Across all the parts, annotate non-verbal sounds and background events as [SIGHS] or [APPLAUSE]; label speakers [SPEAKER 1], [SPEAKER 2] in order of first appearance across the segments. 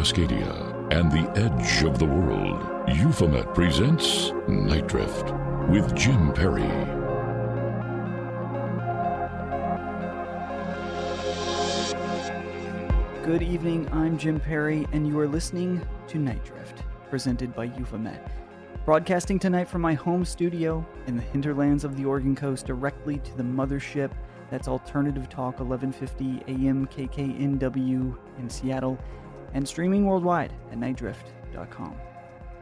[SPEAKER 1] Cascadia and the edge of the world, Euphomet presents Night Drift with Jim Perry.
[SPEAKER 2] Good evening, I'm Jim Perry, and you are listening to Night Drift, presented by Euphomet. Broadcasting tonight from my home studio in the hinterlands of the Oregon coast, directly to the mothership that's Alternative Talk 1150 AM KKNW in Seattle, and streaming worldwide at nightdrift.com.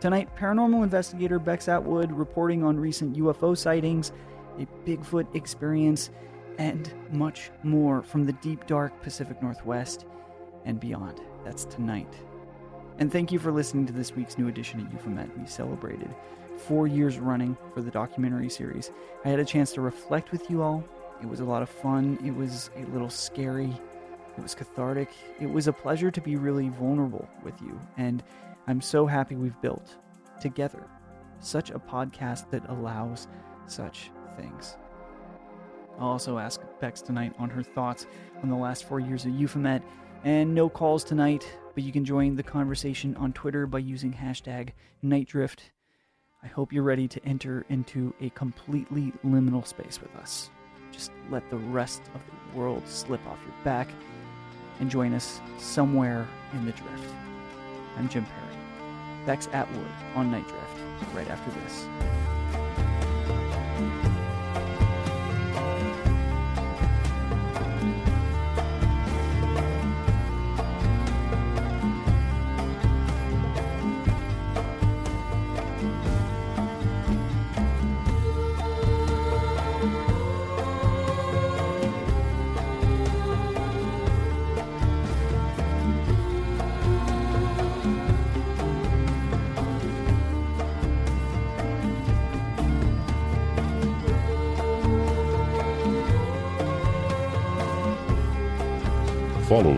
[SPEAKER 2] Tonight, paranormal investigator Bex Atwood reporting on recent UFO sightings, a Bigfoot experience, and much more from the deep dark Pacific Northwest and beyond. That's tonight. And thank you for listening to this week's new edition of Euphomet. We celebrated four years running for the documentary series. I had a chance to reflect with you all. It was a lot of fun. It was a little scary. It was cathartic. It was a pleasure to be really vulnerable with you. And I'm so happy we've built together such a podcast that allows such things. I'll also ask Bex tonight on her thoughts on the last four years of Euphomet. And no calls tonight, but you can join the conversation on Twitter by using hashtag NightDrift. I hope you're ready to enter into a completely liminal space with us. Just let the rest of the world slip off your back and join us somewhere in the drift. I'm Jim Perry. Bex Atwood on Night Drift right after this.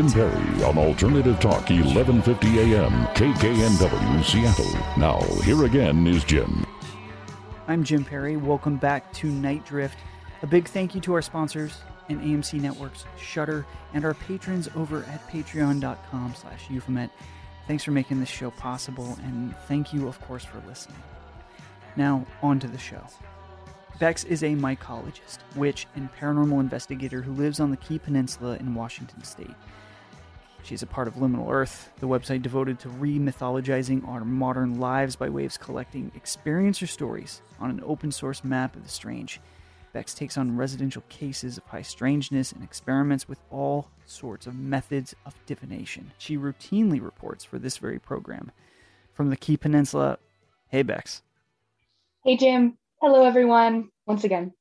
[SPEAKER 1] Jim Perry on Alternative Talk 1150 AM KKNW Seattle. Now, here again is Jim.
[SPEAKER 2] I'm Jim Perry. Welcome back to Night Drift. A big thank you to our sponsors and AMC Networks, Shudder, and our patrons over at patreon.com slash euphomet. Thanks for making this show possible, and thank you, of course, for listening. Now, on to the show. Bex is a mycologist, witch, and paranormal investigator who lives on the Key Peninsula in Washington state. She is a part of Liminal Earth, the website devoted to re mythologizing our modern lives by way of collecting experiencer stories on an open source map of the strange. Bex takes on residential cases of high strangeness and experiments with all sorts of methods of divination. She routinely reports for this very program. From the Key Peninsula, hey Bex.
[SPEAKER 3] Hey, Jim. Hello, everyone. Once again.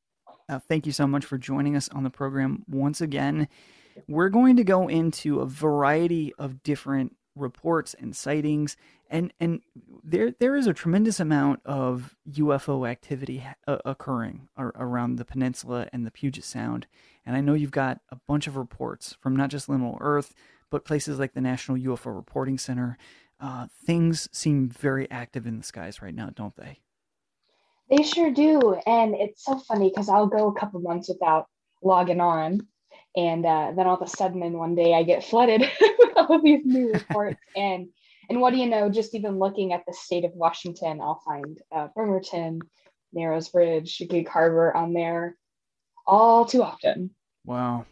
[SPEAKER 2] Uh, thank you so much for joining us on the program once again. We're going to go into a variety of different reports and sightings, and and there there is a tremendous amount of UFO activity uh, occurring ar- around the peninsula and the Puget Sound. And I know you've got a bunch of reports from not just Liminal Earth, but places like the National UFO Reporting Center. Uh, things seem very active in the skies right now, don't they?
[SPEAKER 3] They sure do. And it's so funny because I'll go a couple months without logging on. And uh, then all of a sudden, in one day, I get flooded [LAUGHS] with all of these new reports. [LAUGHS] and and what do you know? Just even looking at the state of Washington, I'll find uh, Bremerton, Narrows Bridge, Gig Harbor on there all too often.
[SPEAKER 2] Wow.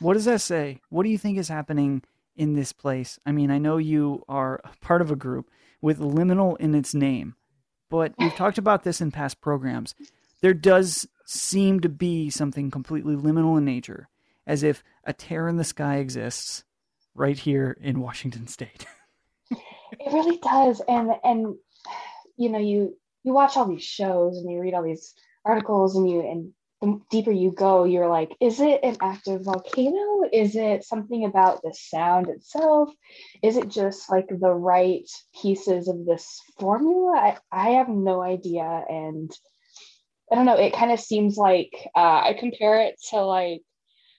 [SPEAKER 2] What does that say? What do you think is happening in this place? I mean, I know you are part of a group with liminal in its name, but we've [LAUGHS] talked about this in past programs. There does seem to be something completely liminal in nature, as if a tear in the sky exists right here in Washington state. [LAUGHS]
[SPEAKER 3] it really does. And and you know, you you watch all these shows and you read all these articles and you and the deeper you go, you're like, is it an active volcano? Is it something about the sound itself? Is it just like the right pieces of this formula? I, I have no idea. And I don't know, it kind of seems like uh, I compare it to like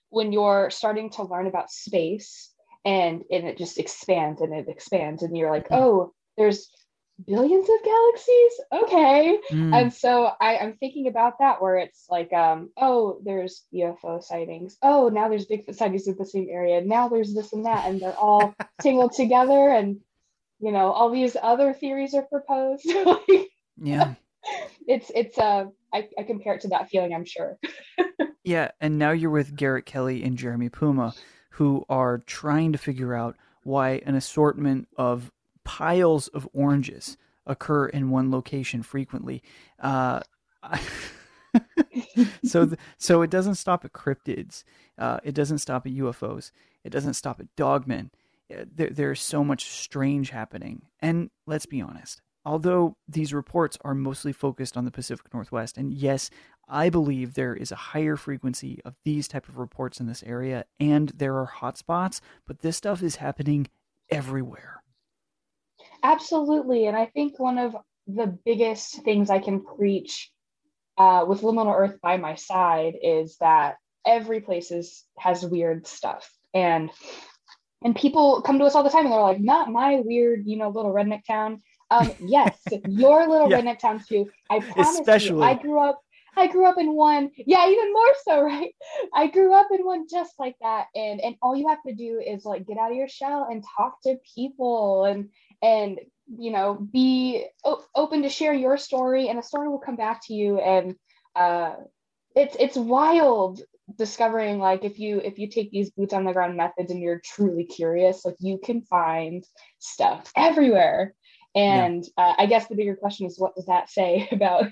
[SPEAKER 3] when you're starting to learn about space and, and it just expands and it expands, and you're like,
[SPEAKER 2] Hmm.
[SPEAKER 3] oh, there's billions of galaxies okay
[SPEAKER 2] Mm.
[SPEAKER 3] and so I, i'm thinking about that where it's like um oh there's ufo sightings oh now there's bigfoot sightings in the same area now there's this and that and they're all [LAUGHS] tangled together and you know all these other theories are proposed [LAUGHS]
[SPEAKER 2] yeah. [LAUGHS]
[SPEAKER 3] it's it's uh I, I compare it to that feeling i'm sure
[SPEAKER 2] Yeah, and now you're with Garrett Kelly and Jeremy Puma, who are trying to figure out why an assortment of piles of oranges occur in one location frequently. Uh, [LAUGHS] so, th- so it doesn't stop at cryptids. Uh, it doesn't stop at UFOs. It doesn't stop at dogmen. Uh, There, there's so much strange happening. And let's be honest. Although these reports are mostly focused on the Pacific Northwest, and yes, I believe there is a higher frequency of these type of reports in this area, and there are hotspots, but this stuff is happening everywhere.
[SPEAKER 3] Absolutely. And I think one of the biggest things I can preach uh, with Liminal Earth by my side is that every place is, has weird stuff. And and people come to us all the time and they're like, not my weird, you know, little redneck town. Um, yes, [LAUGHS] your little
[SPEAKER 2] Yeah.
[SPEAKER 3] redneck town too. I promise you,
[SPEAKER 2] Especially.
[SPEAKER 3] I grew up I grew up in one. Yeah, even more so, right? I grew up in one just like that. And and all you have to do is like get out of your shell and talk to people and and you know be o- open to share your story and a story will come back to you and uh it's it's wild discovering like if you if you take these boots on the ground methods and you're truly curious like you can find stuff everywhere and uh, i guess the bigger question is what does that say [LAUGHS] about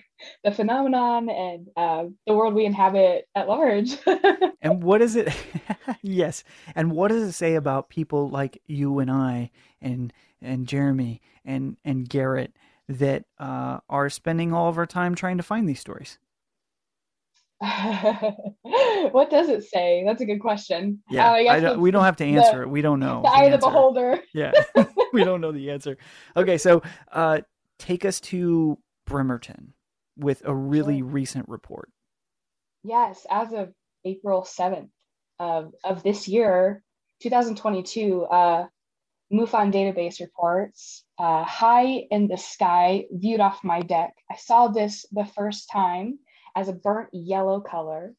[SPEAKER 3] the phenomenon and uh, the world we inhabit at large [LAUGHS]
[SPEAKER 2] And what is it? [LAUGHS] yes. And what does it say about people like you and I and and Jeremy and and Garrett that uh, are spending all of our time trying to find these stories?
[SPEAKER 3] what does it say that's a good question
[SPEAKER 2] Yeah,
[SPEAKER 3] Uh, I guess
[SPEAKER 2] I don't, we don't have to
[SPEAKER 3] the-
[SPEAKER 2] answer it. We don't know.
[SPEAKER 3] the eye of the beholder
[SPEAKER 2] Yeah, [LAUGHS] we don't know the answer. Okay, so uh, take us to Bremerton with a really
[SPEAKER 3] Sure.
[SPEAKER 2] recent report.
[SPEAKER 3] Yes, as of April 7th of, of this year, 2022, uh, MUFON database reports uh, high in the sky, viewed off my deck. I saw this the first time as a burnt yellow color,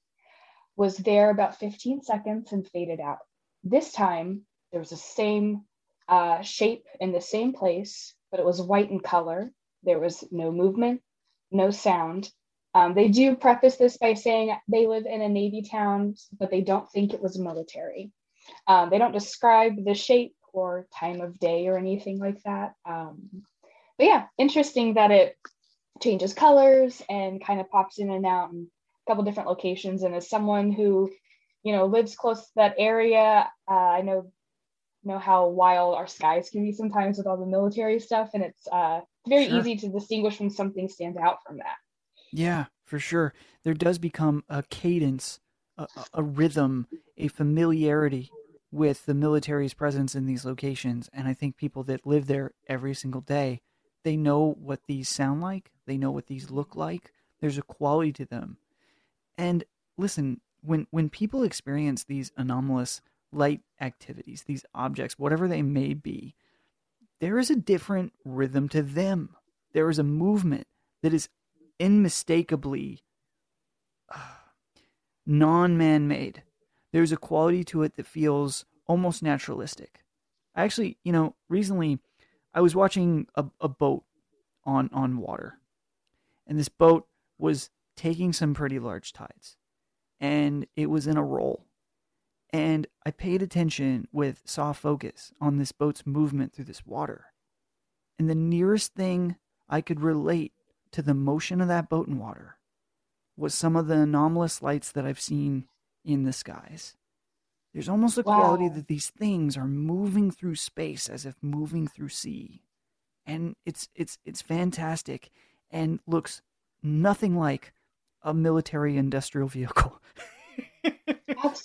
[SPEAKER 3] was there about 15 seconds and faded out. This time, there was the same uh, shape in the same place, but it was white in color. There was no movement, no sound. Um, they do preface this by saying they live in a Navy town, but they don't think it was military. Um, they don't describe the shape or time of day or anything like that. Um, but yeah, interesting that it changes colors and kind of pops in and out in a couple different locations. And as someone who, you know, lives close to that area, uh, I know know how wild our skies can be sometimes with all the military stuff, and it's uh, very
[SPEAKER 2] Sure.
[SPEAKER 3] easy to distinguish when something stands out from that.
[SPEAKER 2] Yeah, for sure. There does become a cadence, a, a- a rhythm, a familiarity with the military's presence in these locations, and I think people that live there every single day, they know what these sound like, they know what these look like. There's a quality to them. And listen, when when people experience these anomalous light activities, these objects, whatever they may be, there is a different rhythm to them. There is a movement that is unmistakably uh, non man made. There's a quality to it that feels almost naturalistic. I actually, you know, recently I was watching a, a boat on, on water, and this boat was taking some pretty large tides, and it was in a roll. And I paid attention with soft focus on this boat's movement through this water. And the nearest thing I could relate to the motion of that boat in water was some of the anomalous lights that I've seen in the skies. There's almost a
[SPEAKER 3] Wow.
[SPEAKER 2] quality that these things are moving through space as if moving through sea. And it's it's it's fantastic and looks nothing like a military industrial vehicle. [LAUGHS]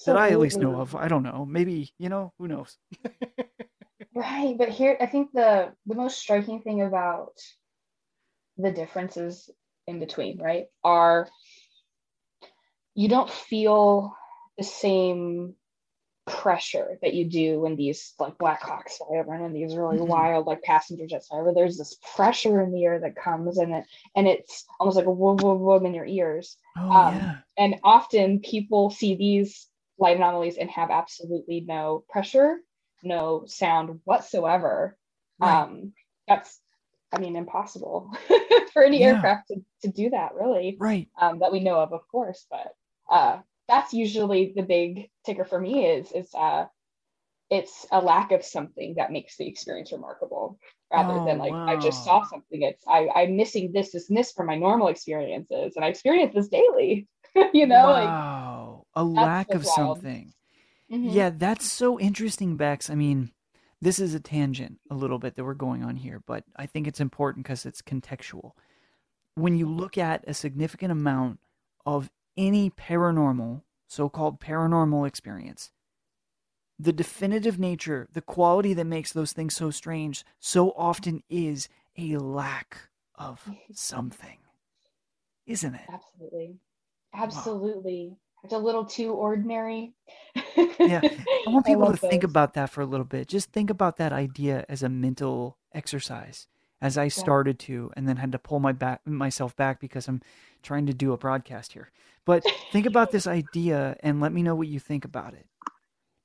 [SPEAKER 2] that I at least know of. I don't know. Maybe, you know, who knows? [LAUGHS]
[SPEAKER 3] Right, but here I think the the most striking thing about the differences in between, right, are you don't feel the same pressure that you do when these like Blackhawks fly over and these really
[SPEAKER 2] Mhm.
[SPEAKER 3] wild like passenger jets fly over. There's this pressure in the air that comes and it and it's almost like a whoa whoa whoa in your ears.
[SPEAKER 2] Oh
[SPEAKER 3] Um,
[SPEAKER 2] yeah.
[SPEAKER 3] And often people see these light anomalies and have absolutely no pressure, no sound whatsoever.
[SPEAKER 2] Right.
[SPEAKER 3] Um, that's, I mean, impossible [LAUGHS] for any
[SPEAKER 2] Yeah.
[SPEAKER 3] aircraft to, to do that, really,
[SPEAKER 2] right.
[SPEAKER 3] um, that we know of, of course. But uh, that's usually the big ticker for me is is uh, it's a lack of something that makes the experience remarkable rather
[SPEAKER 2] Oh,
[SPEAKER 3] than like I just saw something. It's I, I'm missing this, this, and this from my normal experiences, and I experience this daily. [LAUGHS] you know, like
[SPEAKER 2] a lack of
[SPEAKER 3] wild.
[SPEAKER 2] something.
[SPEAKER 3] mhm.
[SPEAKER 2] Yeah, that's so interesting, Bex. I mean, this is a tangent a little bit that we're going on here, but I think it's important because it's contextual. When you look at a significant amount of any paranormal, so called paranormal experience, the definitive nature, the quality that makes those things so strange, so often is a lack of [LAUGHS] something, isn't it?
[SPEAKER 3] Absolutely. Absolutely. It's a little too ordinary.
[SPEAKER 2] Yeah. I want [LAUGHS] people to
[SPEAKER 3] love
[SPEAKER 2] think about that for a little bit. Just think about that idea as a mental exercise. As I started to, and then had to pull my back myself back because I'm trying to do a broadcast here. But think about this idea and let me know what you think about it.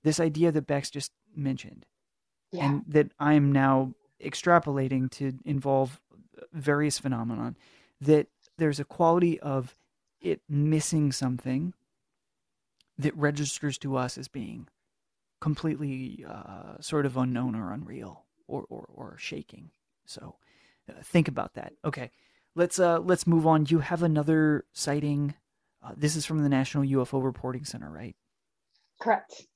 [SPEAKER 2] This idea that Bex just mentioned,
[SPEAKER 3] Yeah.
[SPEAKER 2] and that I am now extrapolating to involve various phenomenon. That there's a quality of it missing something that registers to us as being completely uh, sort of unknown or unreal or, or, or shaking. So uh, think about that. Okay, let's uh, let's move on. You have another sighting. Uh, this is from the National UFO Reporting Center, right?
[SPEAKER 3] Correct.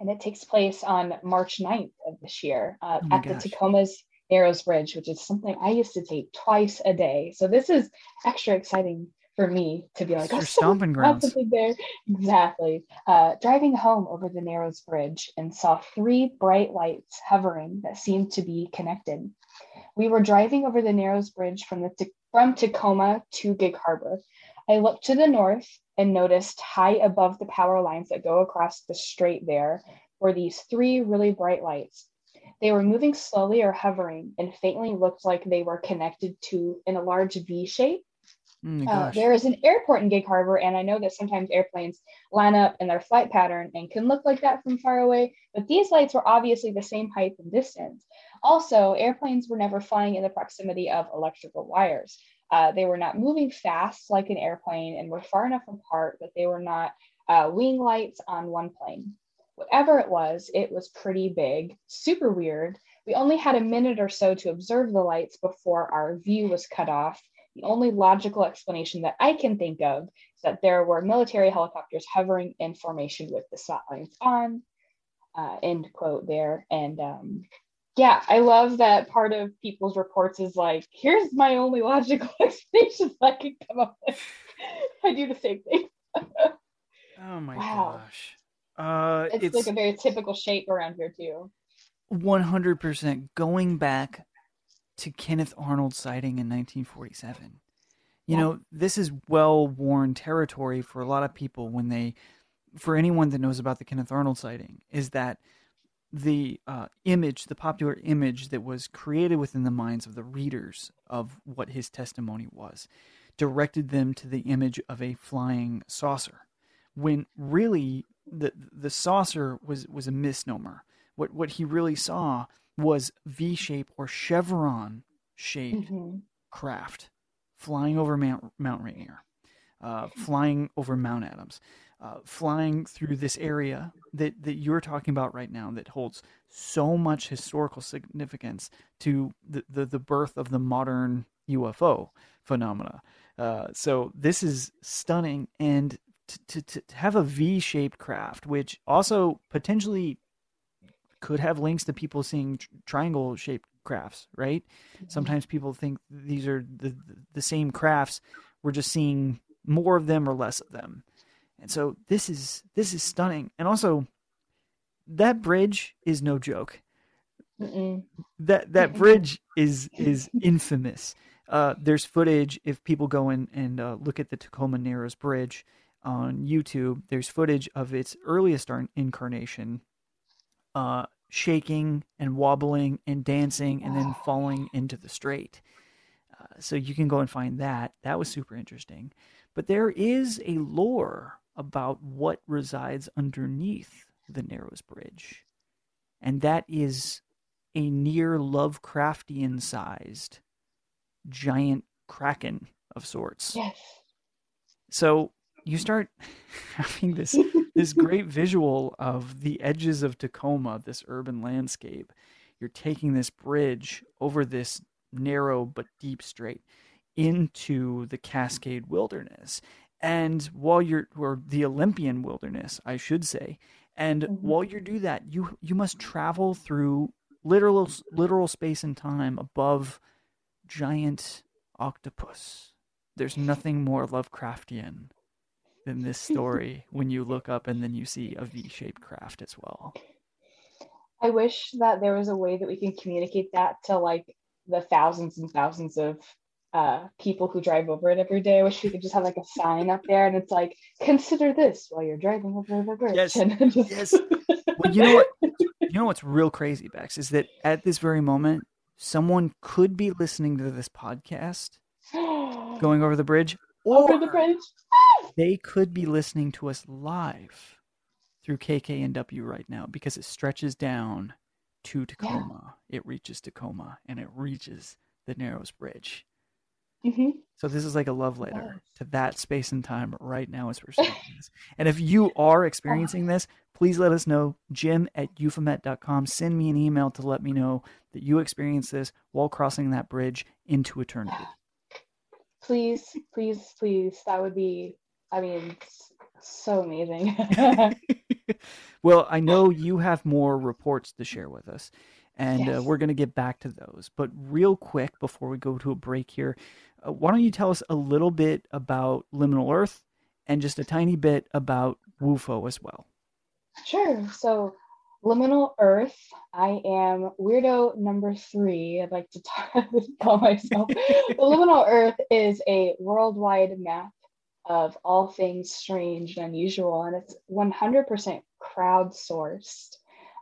[SPEAKER 3] And it takes place on March 9th of this year uh,
[SPEAKER 2] Oh
[SPEAKER 3] at
[SPEAKER 2] gosh.
[SPEAKER 3] the Tacoma's Narrows Bridge, which is something I used to take twice a day. So this is extra exciting for me to be like, "Oh,
[SPEAKER 2] stomping grounds."
[SPEAKER 3] there. Exactly. Uh, driving home over the Narrows Bridge and saw three bright lights hovering that seemed to be connected. We were driving over the Narrows Bridge from the from Tacoma to Gig Harbor. I looked to the north and noticed high above the power lines that go across the strait there were these three really bright lights. They were moving slowly or hovering and faintly looked like they were connected to in a large V shape.
[SPEAKER 2] My
[SPEAKER 3] Uh, there is an airport in Gig Harbor, and I know that sometimes airplanes line up in their flight pattern and can look like that from far away, but these lights were obviously the same height and distance. Also, airplanes were never flying in the proximity of electrical wires. Uh, they were not moving fast like an airplane and were far enough apart that they were not uh, wing lights on one plane. Whatever it was, it was pretty big, super weird. We only had a minute or so to observe the lights before our view was cut off. The only logical explanation that I can think of is that there were military helicopters hovering in formation with the spotlights on. Uh, end quote there. And um, yeah, I love that part of people's reports is like, here's my only logical [LAUGHS] explanation I can come up with. [LAUGHS] I do the same thing. [LAUGHS]
[SPEAKER 2] Oh my
[SPEAKER 3] Wow.
[SPEAKER 2] gosh. Uh,
[SPEAKER 3] It's,
[SPEAKER 2] it's
[SPEAKER 3] like a very typical shape around here too.
[SPEAKER 2] 100% going back to Kenneth Arnold's sighting in 1947. You know, this is well worn territory for a lot of people when they, for anyone that knows about the Kenneth Arnold sighting, is that the uh, image, the popular image that was created within the minds of the readers of what his testimony was, directed them to the image of a flying saucer, when really the the saucer was was a misnomer. What what he really saw was V shape or chevron shaped
[SPEAKER 3] Mhm.
[SPEAKER 2] craft flying over Mount Mount Rainier, uh, flying over Mount Adams, uh, flying through this area that that you're talking about right now that holds so much historical significance to the the, the birth of the modern UFO phenomena. Uh, so this is stunning and. To, to, to have a V-shaped craft, which also potentially could have links to people seeing tr- triangle-shaped crafts, right? Sometimes people think these are the the same crafts. We're just seeing more of them or less of them. And so this is this is stunning. And also that bridge is no joke.
[SPEAKER 3] Mm-mm.
[SPEAKER 2] That that bridge is is infamous. Uh, there's footage if people go in and uh, look at the Tacoma Narrows Bridge on YouTube. There's footage of its earliest incarnation, uh, shaking and wobbling and dancing and then [SIGHS] falling into the strait. Uh, so you can go and find that. That was super interesting. But there is a lore about what resides underneath the Narrows Bridge, and that is a near Lovecraftian sized giant kraken of sorts.
[SPEAKER 3] Yes.
[SPEAKER 2] So you start [LAUGHS] having this [LAUGHS] this great visual of the edges of Tacoma, this urban landscape. You're taking this bridge over this narrow but deep strait into the Cascade Wilderness. And while you're or the Olympian Wilderness, I should say, and
[SPEAKER 3] Mhm.
[SPEAKER 2] while you do that, you you must travel through literal literal space and time above giant octopus. There's nothing more Lovecraftian than this story [LAUGHS] when you look up and then you see a V-shaped craft as well.
[SPEAKER 3] I wish that there was a way that we can communicate that to like the thousands and thousands of uh, people who drive over it every day. I wish we could just have like a sign up there and it's like, consider this while you're driving over the bridge.
[SPEAKER 2] Yes, [LAUGHS]
[SPEAKER 3] just-
[SPEAKER 2] yes. Well, you know what? You know what's real crazy, Bex, is that at this very moment, someone could be listening to this podcast [GASPS] going over the bridge, or
[SPEAKER 3] over the bridge.
[SPEAKER 2] They could be listening to us live through KKNW right now because it stretches down to Tacoma. It reaches Tacoma and it reaches the Narrows Bridge.
[SPEAKER 3] hmm
[SPEAKER 2] So this is like a love letter
[SPEAKER 3] Yes.
[SPEAKER 2] to that space and time right now as we're speaking this. And if you are experiencing this, please let us know. Jim at euphomet.com. Send me an email to let me know that you experienced this while crossing that bridge into eternity.
[SPEAKER 3] Please, please, please. That would be, I mean, so amazing. [LAUGHS]
[SPEAKER 2] well, I know you have more reports to share with us, and uh, we're going to get back to those. But real quick, before we go to a break here, uh, why don't you tell us a little bit about Liminal Earth and just a tiny bit about WUFO as well?
[SPEAKER 3] Sure. So, Liminal Earth, I am weirdo number three. I'd like to talk, [LAUGHS] call myself. Liminal Earth is a worldwide map of all things strange and unusual, and it's 100% crowdsourced.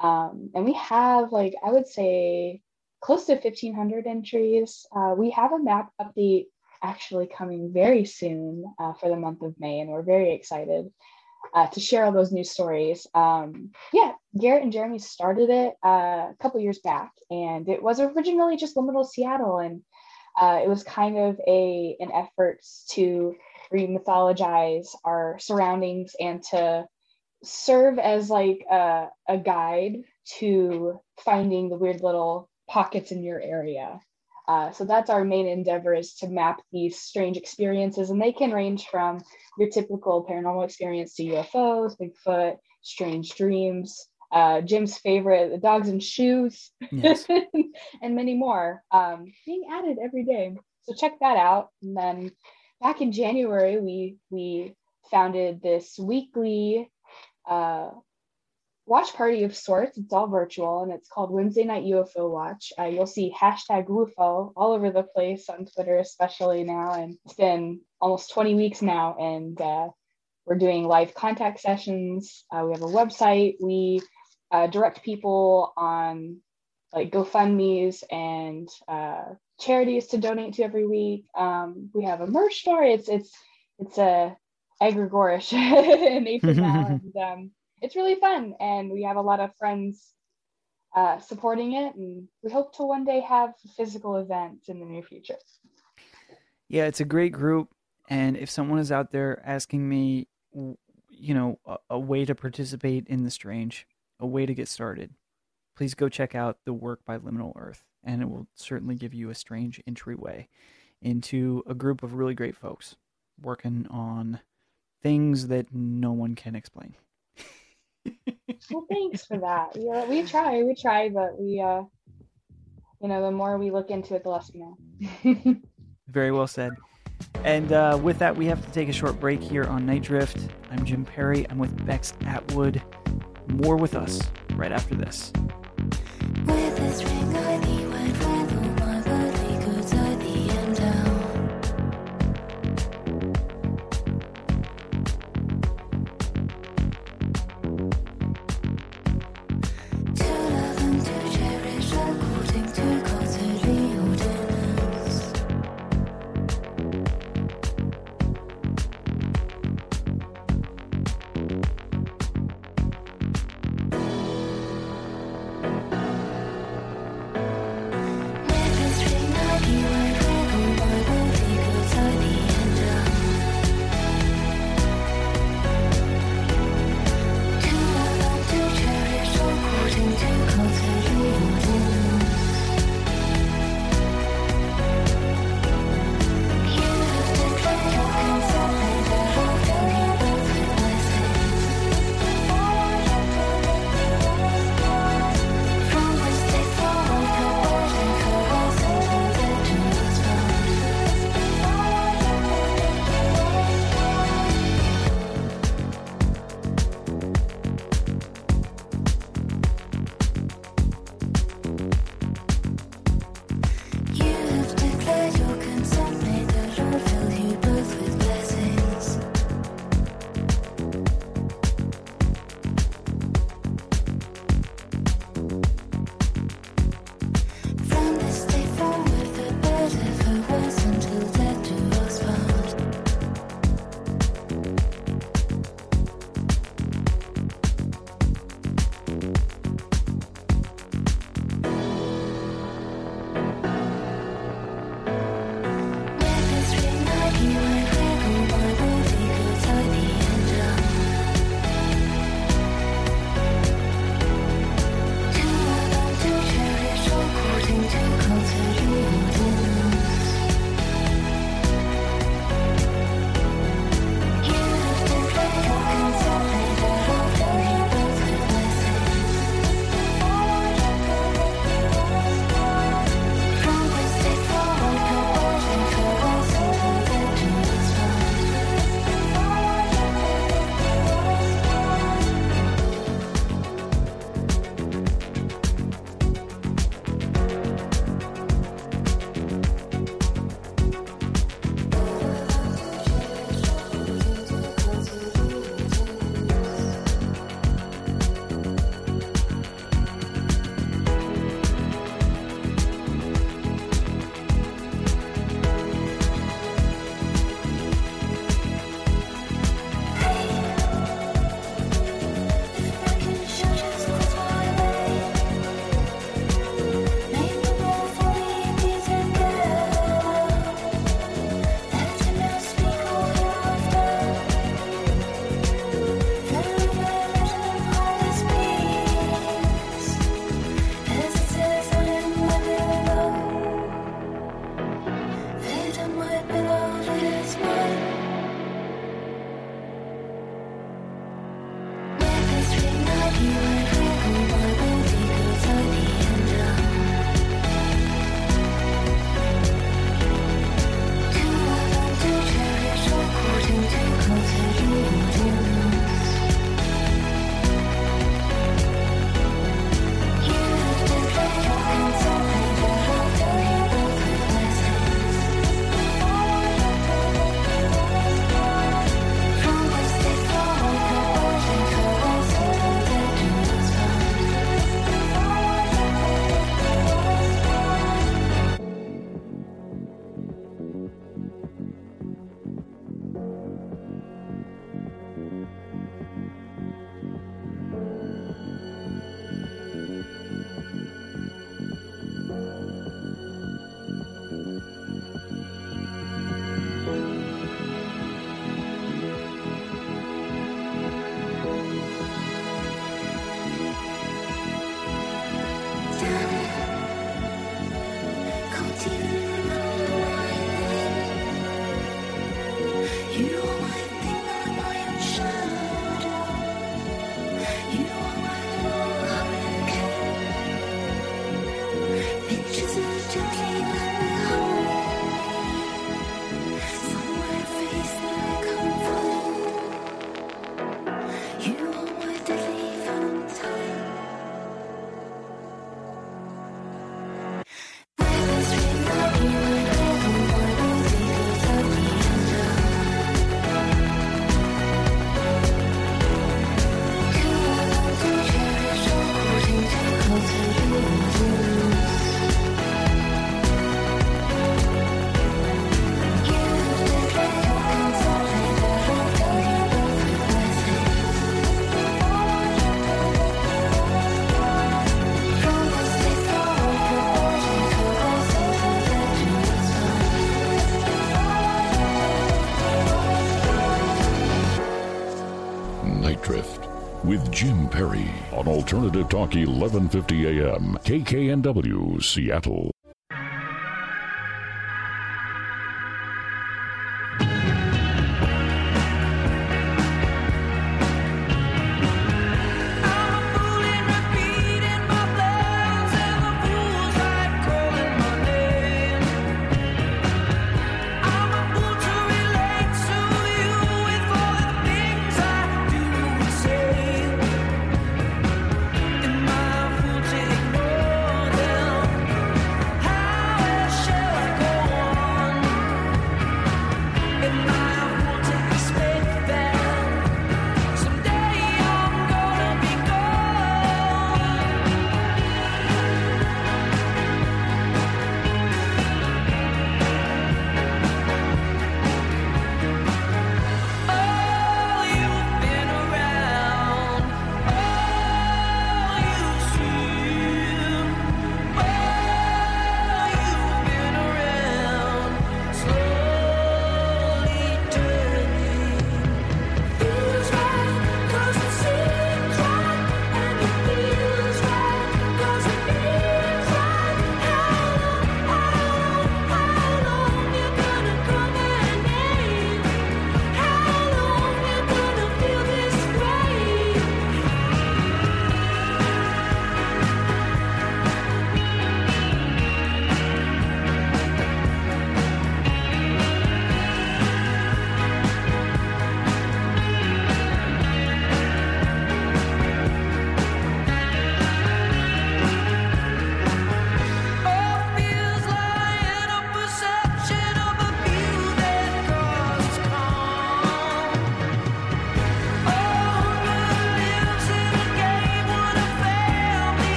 [SPEAKER 3] Um, and we have, like, I would say, close to 1,500 entries. Uh, we have a map update actually coming very soon uh, for the month of May, and we're very excited uh, to share all those new stories. Um, yeah, Garrett and Jeremy started it uh, a couple years back, and it was originally just Liminal Seattle, and uh, it was kind of a an effort to re-mythologize our surroundings and to serve as like a, a guide to finding the weird little pockets in your area. Uh, so that's our main endeavor is to map these strange experiences, and they can range from your typical paranormal experience to UFOs, Bigfoot, strange dreams, uh, Jim's favorite, the dogs and shoes,
[SPEAKER 2] Yes. [LAUGHS]
[SPEAKER 3] and many more um, being added every day. So check that out. And then back in January, we we founded this weekly uh, watch party of sorts. It's all virtual and it's called Wednesday Night UFO Watch. Uh, you'll see hashtag WUFO all over the place on Twitter, especially now. And it's been almost 20 weeks now. And uh, we're doing live contact sessions. Uh, we have a website. We uh, direct people on like GoFundMe's and uh, charities to donate to every week. Um, we have a merch store. It's it's it's a egregorish [LAUGHS] now, [LAUGHS] and um, it's really fun. And we have a lot of friends uh, supporting it, and we hope to one day have a physical event in the near future.
[SPEAKER 2] Yeah, it's a great group. And if someone is out there asking me, you know, a, a way to participate in the strange, a way to get started, please go check out the work by Liminal Earth, and it will certainly give you a strange entryway into a group of really great folks working on things that no one can explain. [LAUGHS]
[SPEAKER 3] well, thanks for that. Yeah, we try, we try, but we, uh, you know, the more we look into it, the less we know. [LAUGHS]
[SPEAKER 2] Very well said. And uh, with that, we have to take a short break here on Night Drift. I'm Jim Perry. I'm with Bex Atwood. More with us right after this.
[SPEAKER 1] Alternative Talk 1150 AM KKNW Seattle.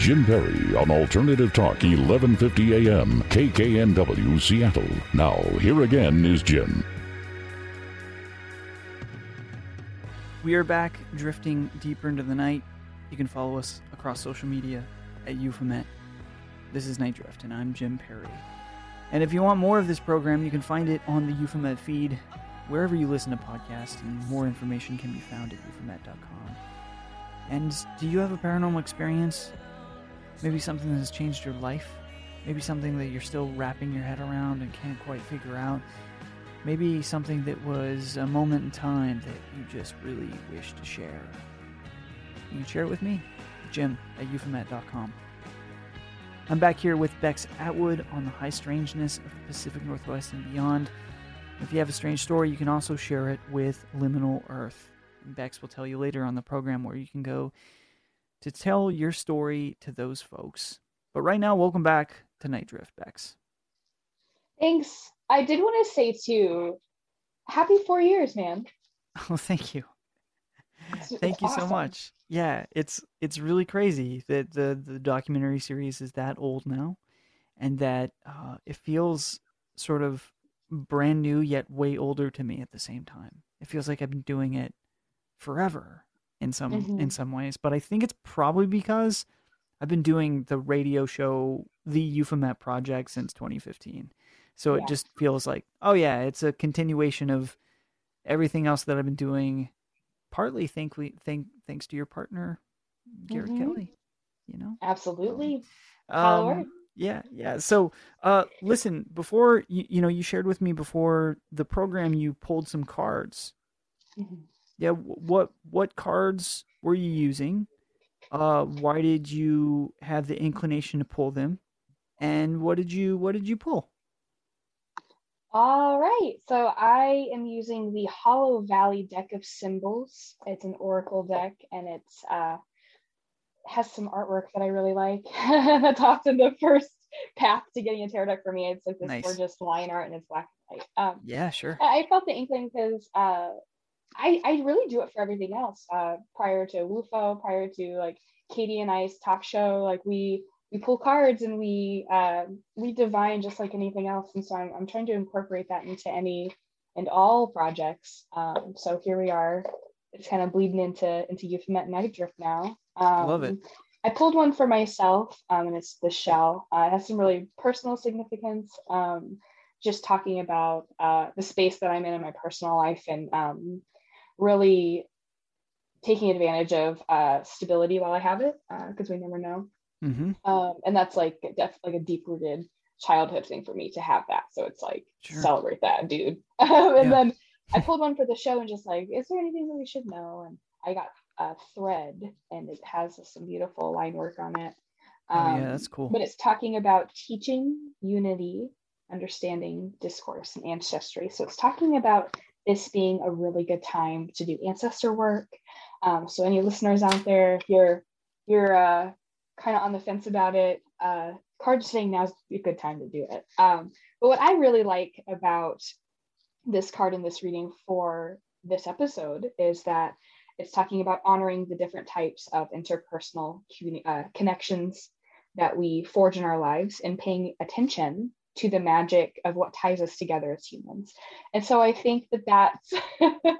[SPEAKER 1] Jim Perry on Alternative Talk 1150 AM KKNW Seattle. Now, here again is Jim.
[SPEAKER 2] We are back drifting deeper into the night. You can follow us across social media at Euphomet. This is Night Drift, and I'm Jim Perry. And if you want more of this program, you can find it on the Euphomet feed, wherever you listen to podcasts, and more information can be found at euphomet.com. And do you have a paranormal experience? Maybe something that has changed your life? Maybe something that you're still wrapping your head around and can't quite figure out? Maybe something that was a moment in time that you just really wish to share. You share it with me, Jim at euphomet.com. I'm back here with Bex Atwood on the high strangeness of the Pacific Northwest and beyond. If you have a strange story, you can also share it with Liminal Earth. Bex will tell you later on the program where you can go to tell your story to those folks But right now, welcome back to Night Drift, Bex.
[SPEAKER 3] Thanks. I did want to say too, happy four years, man. [LAUGHS]
[SPEAKER 2] Oh, thank you.
[SPEAKER 3] It's-
[SPEAKER 2] Thank
[SPEAKER 3] it's
[SPEAKER 2] you so much. Yeah, it's it's really crazy that the the documentary series is that old now, and that uh, it feels sort of brand new yet way older to me at the same time. It feels like I've been doing it forever in some in
[SPEAKER 3] Mhm.
[SPEAKER 2] some ways, but I think it's probably because I've been doing the radio show, the Euphomet project since 2015. So it just feels like, oh yeah, it's a continuation of everything else that I've been doing partly thankfully thank thanks to your partner Garrett
[SPEAKER 3] Mhm.
[SPEAKER 2] Kelly, you know.
[SPEAKER 3] Absolutely.
[SPEAKER 2] Um, yeah, yeah. So, uh, listen, before you, you know, you shared with me before the program, you pulled some cards.
[SPEAKER 3] Mhm.
[SPEAKER 2] Yeah, what what cards were you using? Uh, why did you have the inclination to pull them? And what did you what did you pull?
[SPEAKER 3] All right. So I am using the Hollow Valley deck of symbols. It's an oracle deck and it's uh has some artwork that I really like. [LAUGHS] That's often the first path to getting a tarot deck for me. It's like this
[SPEAKER 2] Nice.
[SPEAKER 3] gorgeous line art and it's black and white. Um
[SPEAKER 2] Yeah, sure.
[SPEAKER 3] I felt the inkling because uh, I I really do it for everything else. Uh, prior to WUFO, prior to like Katie and I's talk show, like we we pull cards and we uh, we divine just like anything else. And so I'm I'm trying to incorporate that into any and all projects. Um, so here we are. It's kind of bleeding into into Euphomet Night Drift now. Um,
[SPEAKER 2] Love it.
[SPEAKER 3] I pulled one for myself, um, and it's the shell. Uh, it has some really personal significance. Um, just talking about uh, the space that I'm in in my personal life and um, really taking advantage of uh, stability while I have it, because we never know.
[SPEAKER 2] Mm-hmm.
[SPEAKER 3] Um, and that's like def- like a deep rooted childhood thing for me to have that. So it's like
[SPEAKER 2] Sure.
[SPEAKER 3] celebrate that, dude. [LAUGHS] and
[SPEAKER 2] Yeah.
[SPEAKER 3] then I pulled one for the show and just like, is there anything that we should know? And I got a thread and it has some beautiful line work on it.
[SPEAKER 2] Oh yeah,
[SPEAKER 3] Um,
[SPEAKER 2] that's cool.
[SPEAKER 3] but it's talking about teaching unity, understanding discourse, and ancestry. So it's talking about this being a really good time to do ancestor work. Um, so any listeners out there, if you're you're uh, kind of on the fence about it, uh, card saying now's a good time to do it. Um, but what I really like about this card in this reading for this episode is that it's talking about honoring the different types of interpersonal uh, connections that we forge in our lives and paying attention to the magic of what ties us together as humans. And so I think that that's [LAUGHS]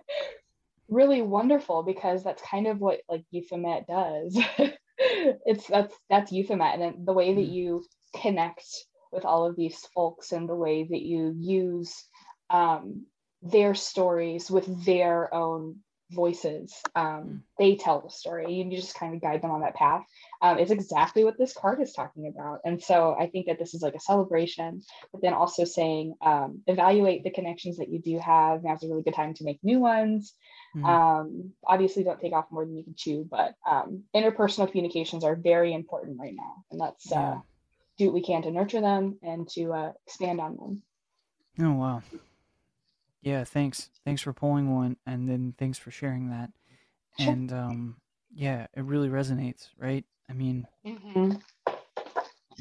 [SPEAKER 3] really wonderful because that's kind of what like Euphomet does. [LAUGHS] it's that's that's Euphomet and then the way that
[SPEAKER 2] Mm.
[SPEAKER 3] you connect with all of these folks and the way that you use um, their stories with their own voices. Um, they tell the story. And you just kind of guide them on that path. Um, it's exactly what this card is talking about. And so I think that this is like a celebration, but then also saying um, evaluate the connections that you do have. Now's a really good time to make new ones.
[SPEAKER 2] Mhm.
[SPEAKER 3] Um, obviously, don't take off more than you can chew, but um, interpersonal communications are very important right now. And let's
[SPEAKER 2] Yeah.
[SPEAKER 3] uh, do what we can to nurture them and to uh, expand on them.
[SPEAKER 2] Oh wow. Yeah, thanks. Thanks for pulling one and then thanks for sharing that.
[SPEAKER 3] Sure.
[SPEAKER 2] And um yeah, it really resonates, right? I mean,
[SPEAKER 3] It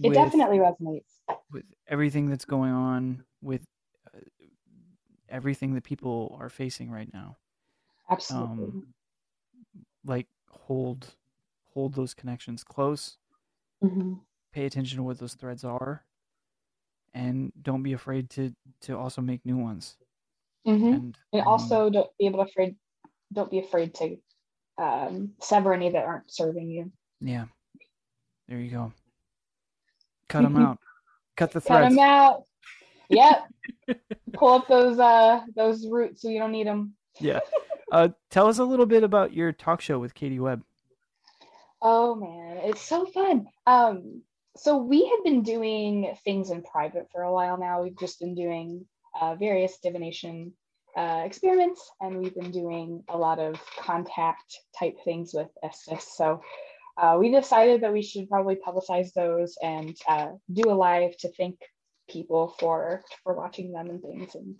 [SPEAKER 2] with,
[SPEAKER 3] definitely resonates.
[SPEAKER 2] with everything that's going on with uh, everything that people are facing right now.
[SPEAKER 3] Absolutely.
[SPEAKER 2] Um like hold hold those connections close,
[SPEAKER 3] Mhm.
[SPEAKER 2] pay attention to what those threads are and don't be afraid to to also make new ones.
[SPEAKER 3] Mhm.
[SPEAKER 2] And
[SPEAKER 3] And
[SPEAKER 2] um,
[SPEAKER 3] also, don't be able to afraid. Don't be afraid to um, sever any that aren't serving you.
[SPEAKER 2] Yeah. There you go. Cut [LAUGHS] them out. Cut the threads.
[SPEAKER 3] Cut them out. Yep. [LAUGHS] Pull up those uh those roots so you don't need them.
[SPEAKER 2] Yeah. Uh, tell us a little bit about your talk show with Katie Webb.
[SPEAKER 3] Oh man, it's so fun. Um, so we have been doing things in private for a while now. We've just been doing uh, various divination uh, experiments, and we've been doing a lot of contact type things with Estes. So uh, we decided that we should probably publicize those and uh, do a live to thank people for for watching them and things. And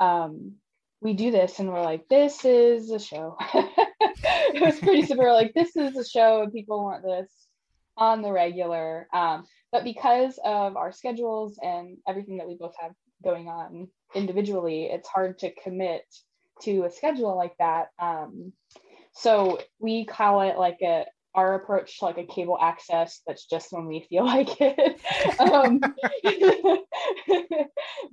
[SPEAKER 3] um, we do this, and we're like, this is a show. [LAUGHS] it was pretty [LAUGHS] simple. Like, this is a show, and people want this. on the regular. Um, but because of our schedules and everything that we both have going on individually, it's hard to commit to a schedule like that. Um, so we call it like a our approach to like a cable access that's just when we feel [LAUGHS] like it. um, [LAUGHS]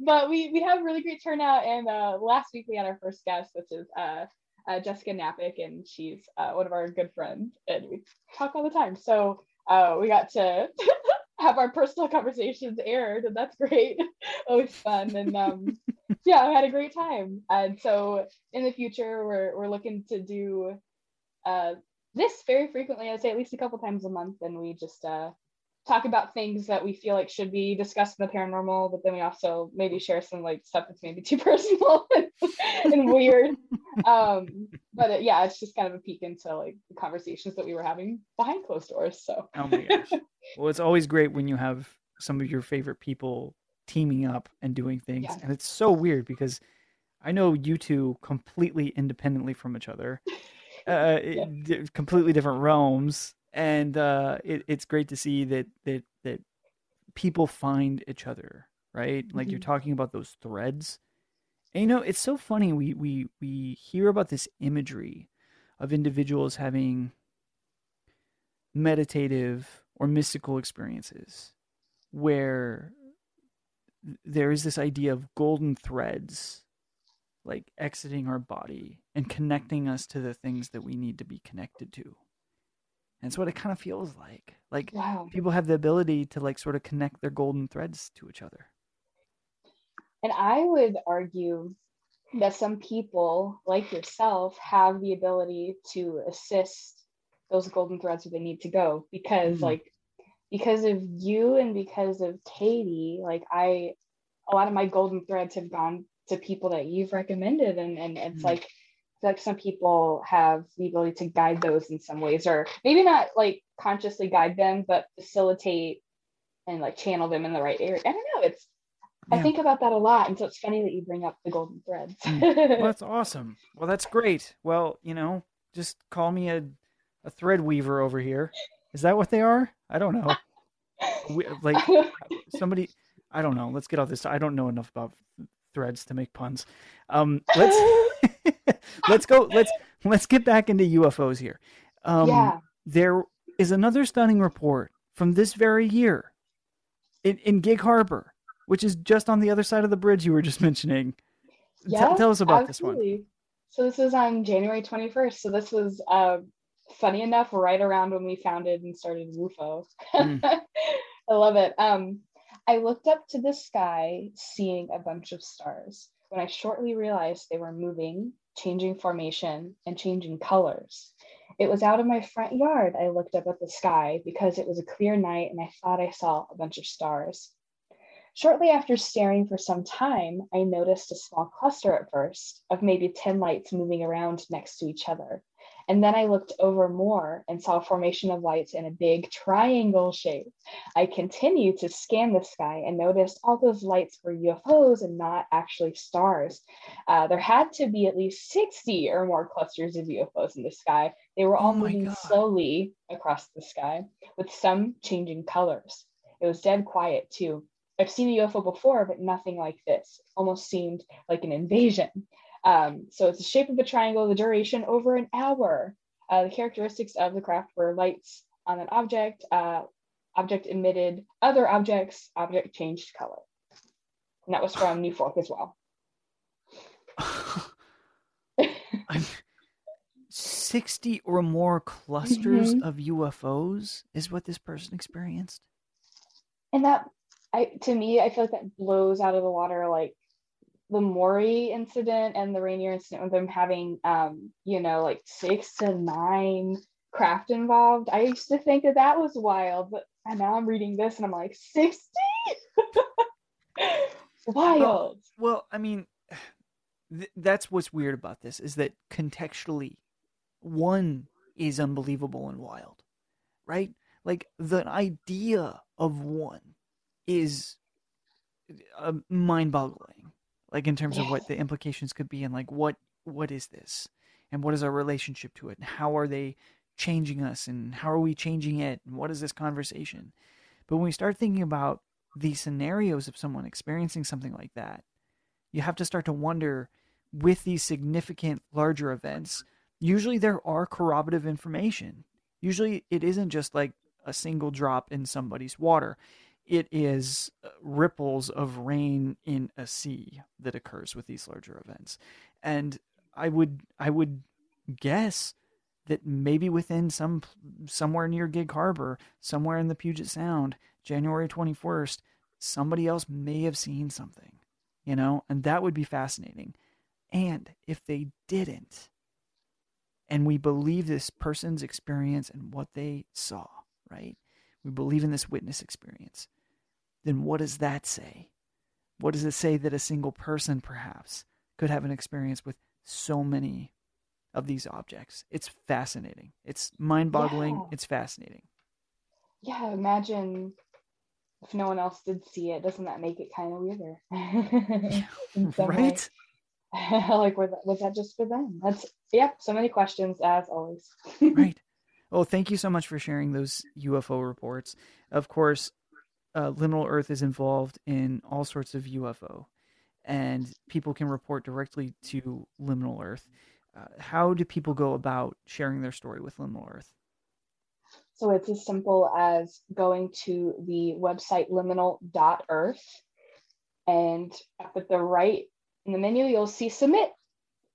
[SPEAKER 3] but we we have really great turnout and uh, last week we had our first guest, which is uh, uh, Jessica Napick, and she's uh, one of our good friends, and we talk all the time. So uh, we got to [LAUGHS] have our personal conversations aired, and that's great. [LAUGHS] Always fun, and um, yeah, I had a great time. And so in the future, we're we're looking to do uh, this very frequently. I'd say at least a couple times a month, and we just uh, talk about things that we feel like should be discussed in the paranormal, but then we also maybe share some like stuff that's maybe [LAUGHS] too personal and weird. Um, but uh, yeah, it's just kind of a peek into like the conversations that we were having behind closed doors. So
[SPEAKER 2] Oh my gosh. well, it's always great when you have some of your favorite people teaming up and doing things.
[SPEAKER 3] Yeah.
[SPEAKER 2] And it's so weird because I know you two completely independently from each other, [LAUGHS] uh,
[SPEAKER 3] Yeah.
[SPEAKER 2] d- completely different realms. And uh, it, it's great to see that, that, that people find each other, right? Like you're
[SPEAKER 3] Mhm.
[SPEAKER 2] talking about those threads. And you know, it's so funny. We, we, we hear about this imagery of individuals having meditative or mystical experiences where there is this idea of golden threads like exiting our body and connecting us to the things that we need to be connected to. And it's what it kind of feels like. Like
[SPEAKER 3] wow.
[SPEAKER 2] people have the ability to like sort of connect their golden threads to each other.
[SPEAKER 3] And I would argue that some people, like yourself, have the ability to assist those golden threads where they need to go because,
[SPEAKER 2] Mm.
[SPEAKER 3] like, because of you and because of Katie, like, I, a lot of my golden threads have gone to people that you've recommended. And, and it's
[SPEAKER 2] Mm.
[SPEAKER 3] like, like some people have the ability to guide those in some ways, or maybe not like consciously guide them, but facilitate and like channel them in the right area. I don't know. It's, I think about that a lot. And so it's funny that you bring up the golden threads. Mm. [LAUGHS]
[SPEAKER 2] Well, that's awesome. Well, that's great. Well, you know, just call me a, a thread weaver over here. Is that what they are? I don't know. We, like [LAUGHS] somebody, I don't know. Let's get off this. I don't know enough about threads to make puns. Um, let's [LAUGHS] let's go. Let's let's get back into UFOs here. Um,
[SPEAKER 3] yeah.
[SPEAKER 2] there is another stunning report from this very year in, in Gig Harbor, which is just on the other side of the bridge you were just [LAUGHS] mentioning. T-
[SPEAKER 3] Yeah,
[SPEAKER 2] tell us about this one.
[SPEAKER 3] So this was on January 21st. So this was uh, funny enough, right around when we founded and started WUFO.
[SPEAKER 2] Mm. [LAUGHS]
[SPEAKER 3] I love it. Um, I looked up to the sky, seeing a bunch of stars. When I shortly realized they were moving, changing formation, and changing colors. It was out of my front yard. I looked up at the sky because it was a clear night and I thought I saw a bunch of stars. Shortly after staring for some time, I noticed a small cluster at first of maybe 10 lights moving around next to each other. And then I looked over more and saw a formation of lights in a big triangle shape. I continued to scan the sky and noticed all those lights were UFOs and not actually stars. Uh, there had to be at least 60 or more clusters of UFOs in the sky. They were all
[SPEAKER 2] Oh
[SPEAKER 3] moving
[SPEAKER 2] God.
[SPEAKER 3] slowly across the sky, with some changing colors. It was dead quiet too. I've seen a UFO before, but nothing like this. Almost seemed like an invasion. Um, so it's the shape of a triangle, the duration over an hour. Uh, the characteristics of the craft were lights on an object, uh, object emitted other objects, object changed color. And that was from NUFORC as well. [LAUGHS]
[SPEAKER 2] I'm, 60 or more clusters
[SPEAKER 3] Mhm.
[SPEAKER 2] of UFOs is what this person experienced.
[SPEAKER 3] And that, I to me, I feel like that blows out of the water like the Maury incident and the Rainier incident with them having, um, you know, like six to nine craft involved. I used to think that that was wild, but and now I'm reading this and I'm like, 60? [LAUGHS] wild.
[SPEAKER 2] Well, I mean, [SIGHS] th- that's what's weird about this is that contextually, one is unbelievable and wild, right? Like the idea of one is uh, mind-boggling, like in terms of what the implications could be and like what what is this and what is our relationship to it and how are they changing us and how are we changing it and what is this conversation? But when we start thinking about the scenarios of someone experiencing something like that, you have to start to wonder with these significant larger events, usually there are corroborative information. Usually it isn't just like a single drop in somebody's water. It is uh, ripples of rain in a sea that occurs with these larger events. And I would I would guess that maybe within some somewhere near Gig Harbor, somewhere in the Puget Sound, January 21st, somebody else may have seen something, you know, and that would be fascinating. And if they didn't, and we believe this person's experience and what they saw, right? We believe in this witness experience, then what does that say? What does it say that a single person perhaps could have an experience with so many of these objects? It's fascinating. It's mind boggling.
[SPEAKER 3] Yeah.
[SPEAKER 2] It's fascinating.
[SPEAKER 3] Yeah, imagine if no one else did see it. Doesn't that make it kind of weirder? [LAUGHS] In some way.
[SPEAKER 2] Right? [LAUGHS]
[SPEAKER 3] like, was that, was that just for them? That's, yeah, so many questions as always. [LAUGHS]
[SPEAKER 2] right. Well, thank you so much for sharing those UFO reports. Of course, uh, Liminal Earth is involved in all sorts of UFO, and people can report directly to Liminal Earth. Uh, how do people go about sharing their story with Liminal Earth?
[SPEAKER 3] So it's as simple as going to the website liminal.earth and up at the right in the menu, you'll see submit.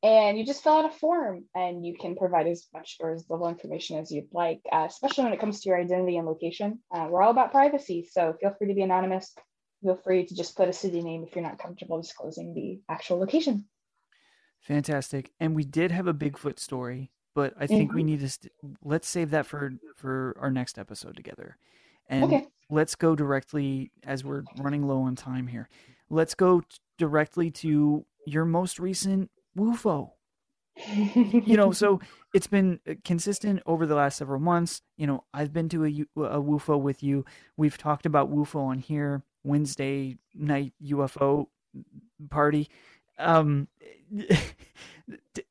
[SPEAKER 3] And you just fill out a form and you can provide as much or as little information as you'd like, uh, especially when it comes to your identity and location. Uh, we're all about privacy, so feel free to be anonymous. Feel free to just put a city name if you're not comfortable disclosing the actual location.
[SPEAKER 2] Fantastic. And we did have a Bigfoot story, but I think we need to st- let's save that for for our next episode together. And
[SPEAKER 3] Okay.
[SPEAKER 2] let's go directly as we're running low on time here. Let's go t- directly to your most recent WUFO. [LAUGHS] You know, so it's been uh, consistent over the last several months. You know, I've been to a, a WUFO with you. We've talked about WUFO on here Wednesday night UFO party. Um, [LAUGHS]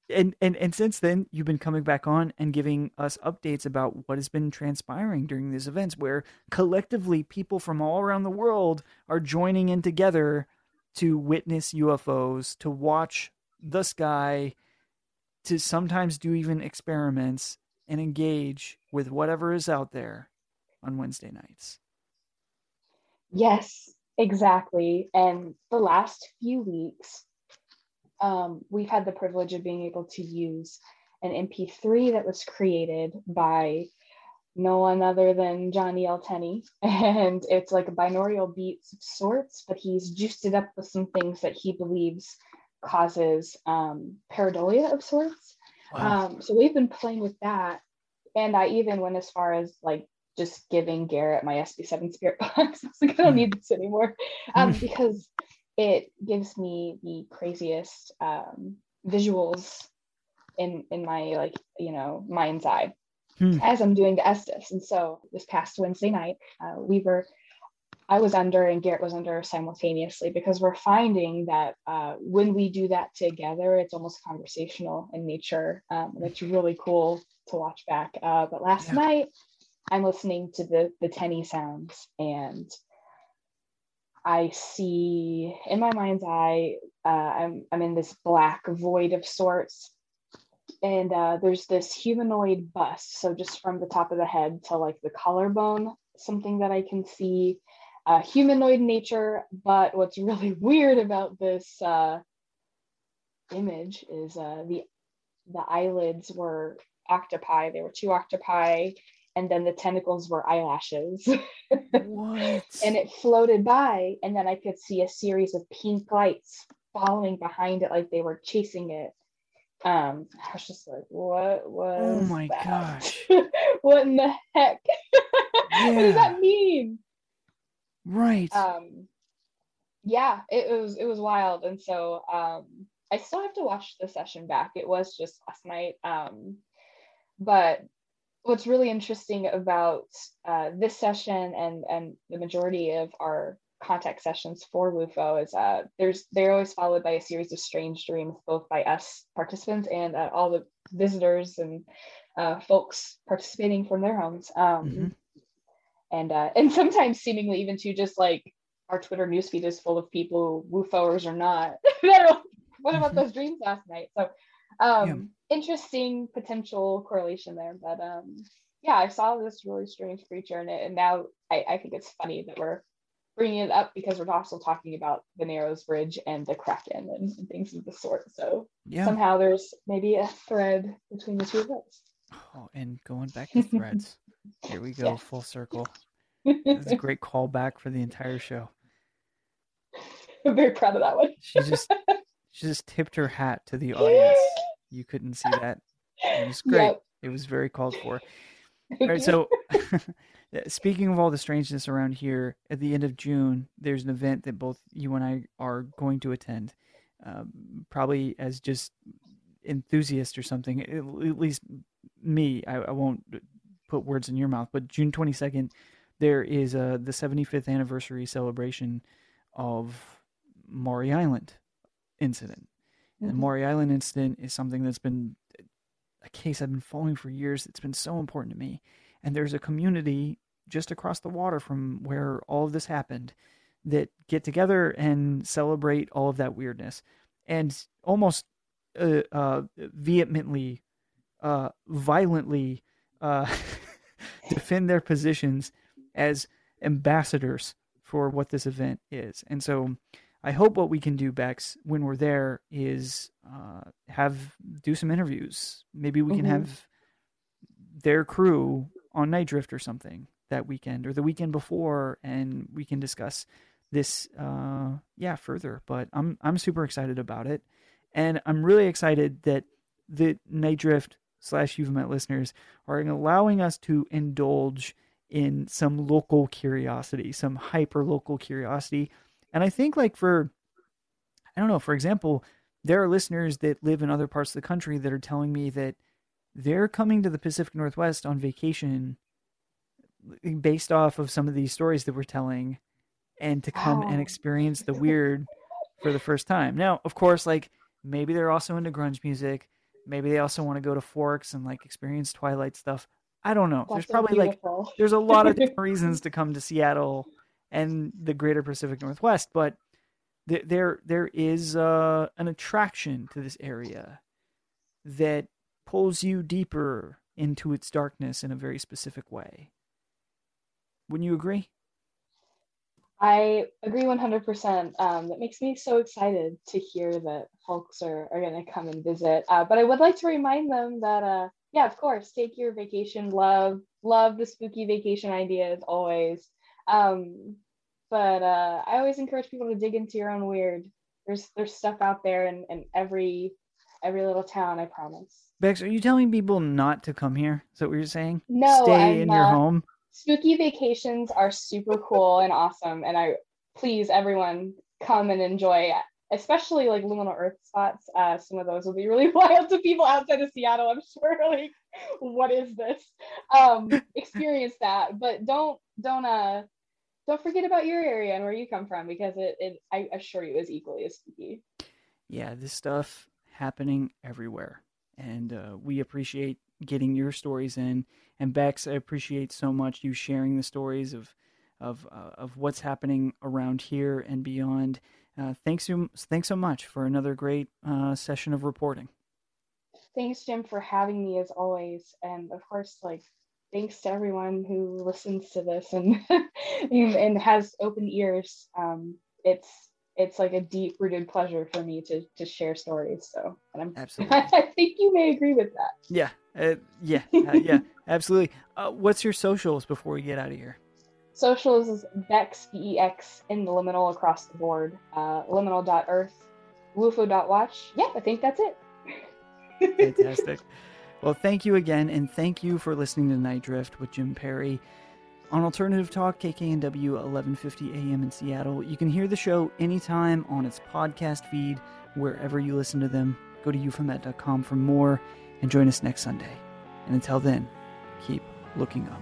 [SPEAKER 2] and, and and since then, you've been coming back on and giving us updates about what has been transpiring during these events, where collectively people from all around the world are joining in together to witness UFOs, to watch the sky, to sometimes do even experiments and engage with whatever is out there on Wednesday nights.
[SPEAKER 3] Yes, exactly. And the last few weeks, um, we've had the privilege of being able to use an MP3 that was created by no one other than Johnny L. Tenney. [LAUGHS] And it's like a binaural beats of sorts, but he's juiced it up with some things that he believes causes um, pareidolia of sorts. Um, so we've been playing with that. And I even went as far as like just giving Garrett my SB7 spirit [LAUGHS] box. I was like, I don't need this anymore. Um, because it gives me the craziest um, visuals in in my like, you know, mind's eye
[SPEAKER 2] Hmm.
[SPEAKER 3] as I'm doing the Estes. And so this past Wednesday night, uh, we were I was under and Garrett was under simultaneously because we're finding that uh, when we do that together, it's almost conversational in nature. Um, and it's really cool to watch back. Uh, but last
[SPEAKER 2] Yeah.
[SPEAKER 3] night, I'm listening to the the Tenney sounds and I see in my mind's eye, uh, I'm I'm in this black void of sorts, and uh, there's this humanoid bust. So just from the top of the head to like the collarbone, something that I can see, uh, humanoid nature. But what's really [LAUGHS] weird about this uh, image is uh, the the eyelids were octopi. They were two octopi, and then the tentacles were eyelashes. [LAUGHS]
[SPEAKER 2] What?
[SPEAKER 3] and it floated by and then i could see a series of pink lights following behind it like they were chasing it um i was just like what was
[SPEAKER 2] Oh my
[SPEAKER 3] that?
[SPEAKER 2] gosh. [LAUGHS]
[SPEAKER 3] what in the heck what does that mean
[SPEAKER 2] right.
[SPEAKER 3] um yeah it was it was wild and so um i still have to watch the session back it was just last night um but what's really interesting about uh, this session and and the majority of our contact sessions for WUFO is uh, there's they're always followed by a series of strange dreams, both by us participants and uh, all the visitors and uh, folks participating from their homes. Um,
[SPEAKER 2] Mhm.
[SPEAKER 3] And uh, [LAUGHS] and sometimes seemingly even to just like our Twitter newsfeed is full of people, woofowers or not, [LAUGHS] what about
[SPEAKER 2] Mhm.
[SPEAKER 3] those dreams last night? So um, interesting potential correlation there. But um, yeah, I saw this really strange creature in it, and now I, I think it's funny that we're bringing it up because we're also talking about the Narrows Bridge and the Kraken and, and things of the sort. So
[SPEAKER 2] Yeah.
[SPEAKER 3] somehow there's maybe a thread between the two of those.
[SPEAKER 2] Oh, and going back to [LAUGHS] threads. Here we go,
[SPEAKER 3] Yes.
[SPEAKER 2] full circle. That's a [LAUGHS] great callback for the entire show.
[SPEAKER 3] I'm very proud of that one.
[SPEAKER 2] She just she just tipped her hat to the audience. [LAUGHS] You couldn't see that. It was great.
[SPEAKER 3] Yep.
[SPEAKER 2] It was very called for. All right, so [LAUGHS] speaking of all the strangeness around here, at the end of June, there's an event that both you and I are going to attend, um, probably as just enthusiasts or something. At least me, I, I won't put words in your mouth, but June 22nd, there is uh, the 75th anniversary celebration of Maury Island incident. And the. Maury Island incident is something that's been a case I've been following for years. It's been so important to me. And there's a community just across the water from where all of this happened that get together and celebrate all of that weirdness and almost uh, uh, vehemently, uh, violently uh, [LAUGHS] defend their positions as ambassadors for what this event is. And so I hope what we can do, Bex, when we're there is uh, have do some interviews. Maybe we can
[SPEAKER 3] Mhm.
[SPEAKER 2] have their crew on Night Drift or something that weekend or the weekend before, and we can discuss this, uh, yeah, further. But I'm I'm super excited about it, and I'm really excited that the Night Drift slash Euphomet listeners are allowing us to indulge in some local curiosity, some hyper local curiosity. And I think, like, for, I don't know, for example, there are listeners that live in other parts of the country that are telling me that they're coming to the Pacific Northwest on vacation based off of some of these stories that we're telling and to come and experience the weird for the first time. Now, of course, like maybe they're also into grunge music. Maybe they also want to go to Forks and like experience Twilight stuff. I don't know. There's
[SPEAKER 3] That's so
[SPEAKER 2] probably like [LAUGHS] there's a lot of different reasons to come to Seattle and the greater Pacific Northwest, but there there, there is uh, an attraction to this area that pulls you deeper into its darkness in a very specific way. Wouldn't you agree?
[SPEAKER 3] I agree 100%. Um, that makes me so excited to hear that folks are, are going to come and visit. Uh, but I would like to remind them that, uh, yeah, of course, take your vacation. Love, love the spooky vacation ideas always. Um, but uh, I always encourage people to dig into your own weird. There's there's stuff out there in, in every every little town. I promise.
[SPEAKER 2] Bex, are you telling people not to come here? Is that what you're saying?
[SPEAKER 3] No,
[SPEAKER 2] Stay
[SPEAKER 3] I'm
[SPEAKER 2] in your home.
[SPEAKER 3] spooky vacations are super cool and awesome and i please everyone come and enjoy especially like liminal earth spots uh some of those will be really [LAUGHS] wild to people outside of seattle i'm sure [LAUGHS] like what is this um [LAUGHS] experience that but don't don't uh don't forget about your area and where you come from because it, it i assure you is equally as spooky
[SPEAKER 2] yeah, this stuff happening everywhere. And uh, we appreciate getting your stories in. And Bex, I appreciate so much you sharing the stories of of uh, of what's happening around here and beyond. Uh, thanks so thanks so much for another great uh, session of reporting.
[SPEAKER 3] thanks jim for having me as always and of course like thanks to everyone who listens to this and [LAUGHS] and, and has open ears um it's it's like a deep rooted pleasure for me to to share stories so and i'm
[SPEAKER 2] Absolutely. [LAUGHS]
[SPEAKER 3] i think you may agree with that
[SPEAKER 2] Yeah, uh, yeah, uh, yeah, [LAUGHS] absolutely. Uh, what's your socials before we get out of here?
[SPEAKER 3] Socials is bex b-e-x in the liminal across the board uh liminal.earth wufo.watch yeah i think that's it [LAUGHS]
[SPEAKER 2] Fantastic. well, thank you again, and thank you for listening to Night Drift with Jim Perry on Alternative Talk, KKNW 1150 AM in Seattle. You can hear the show anytime on its podcast feed, wherever you listen to them. Go to euphomet.com for more, and join us next Sunday. And until then, keep looking up.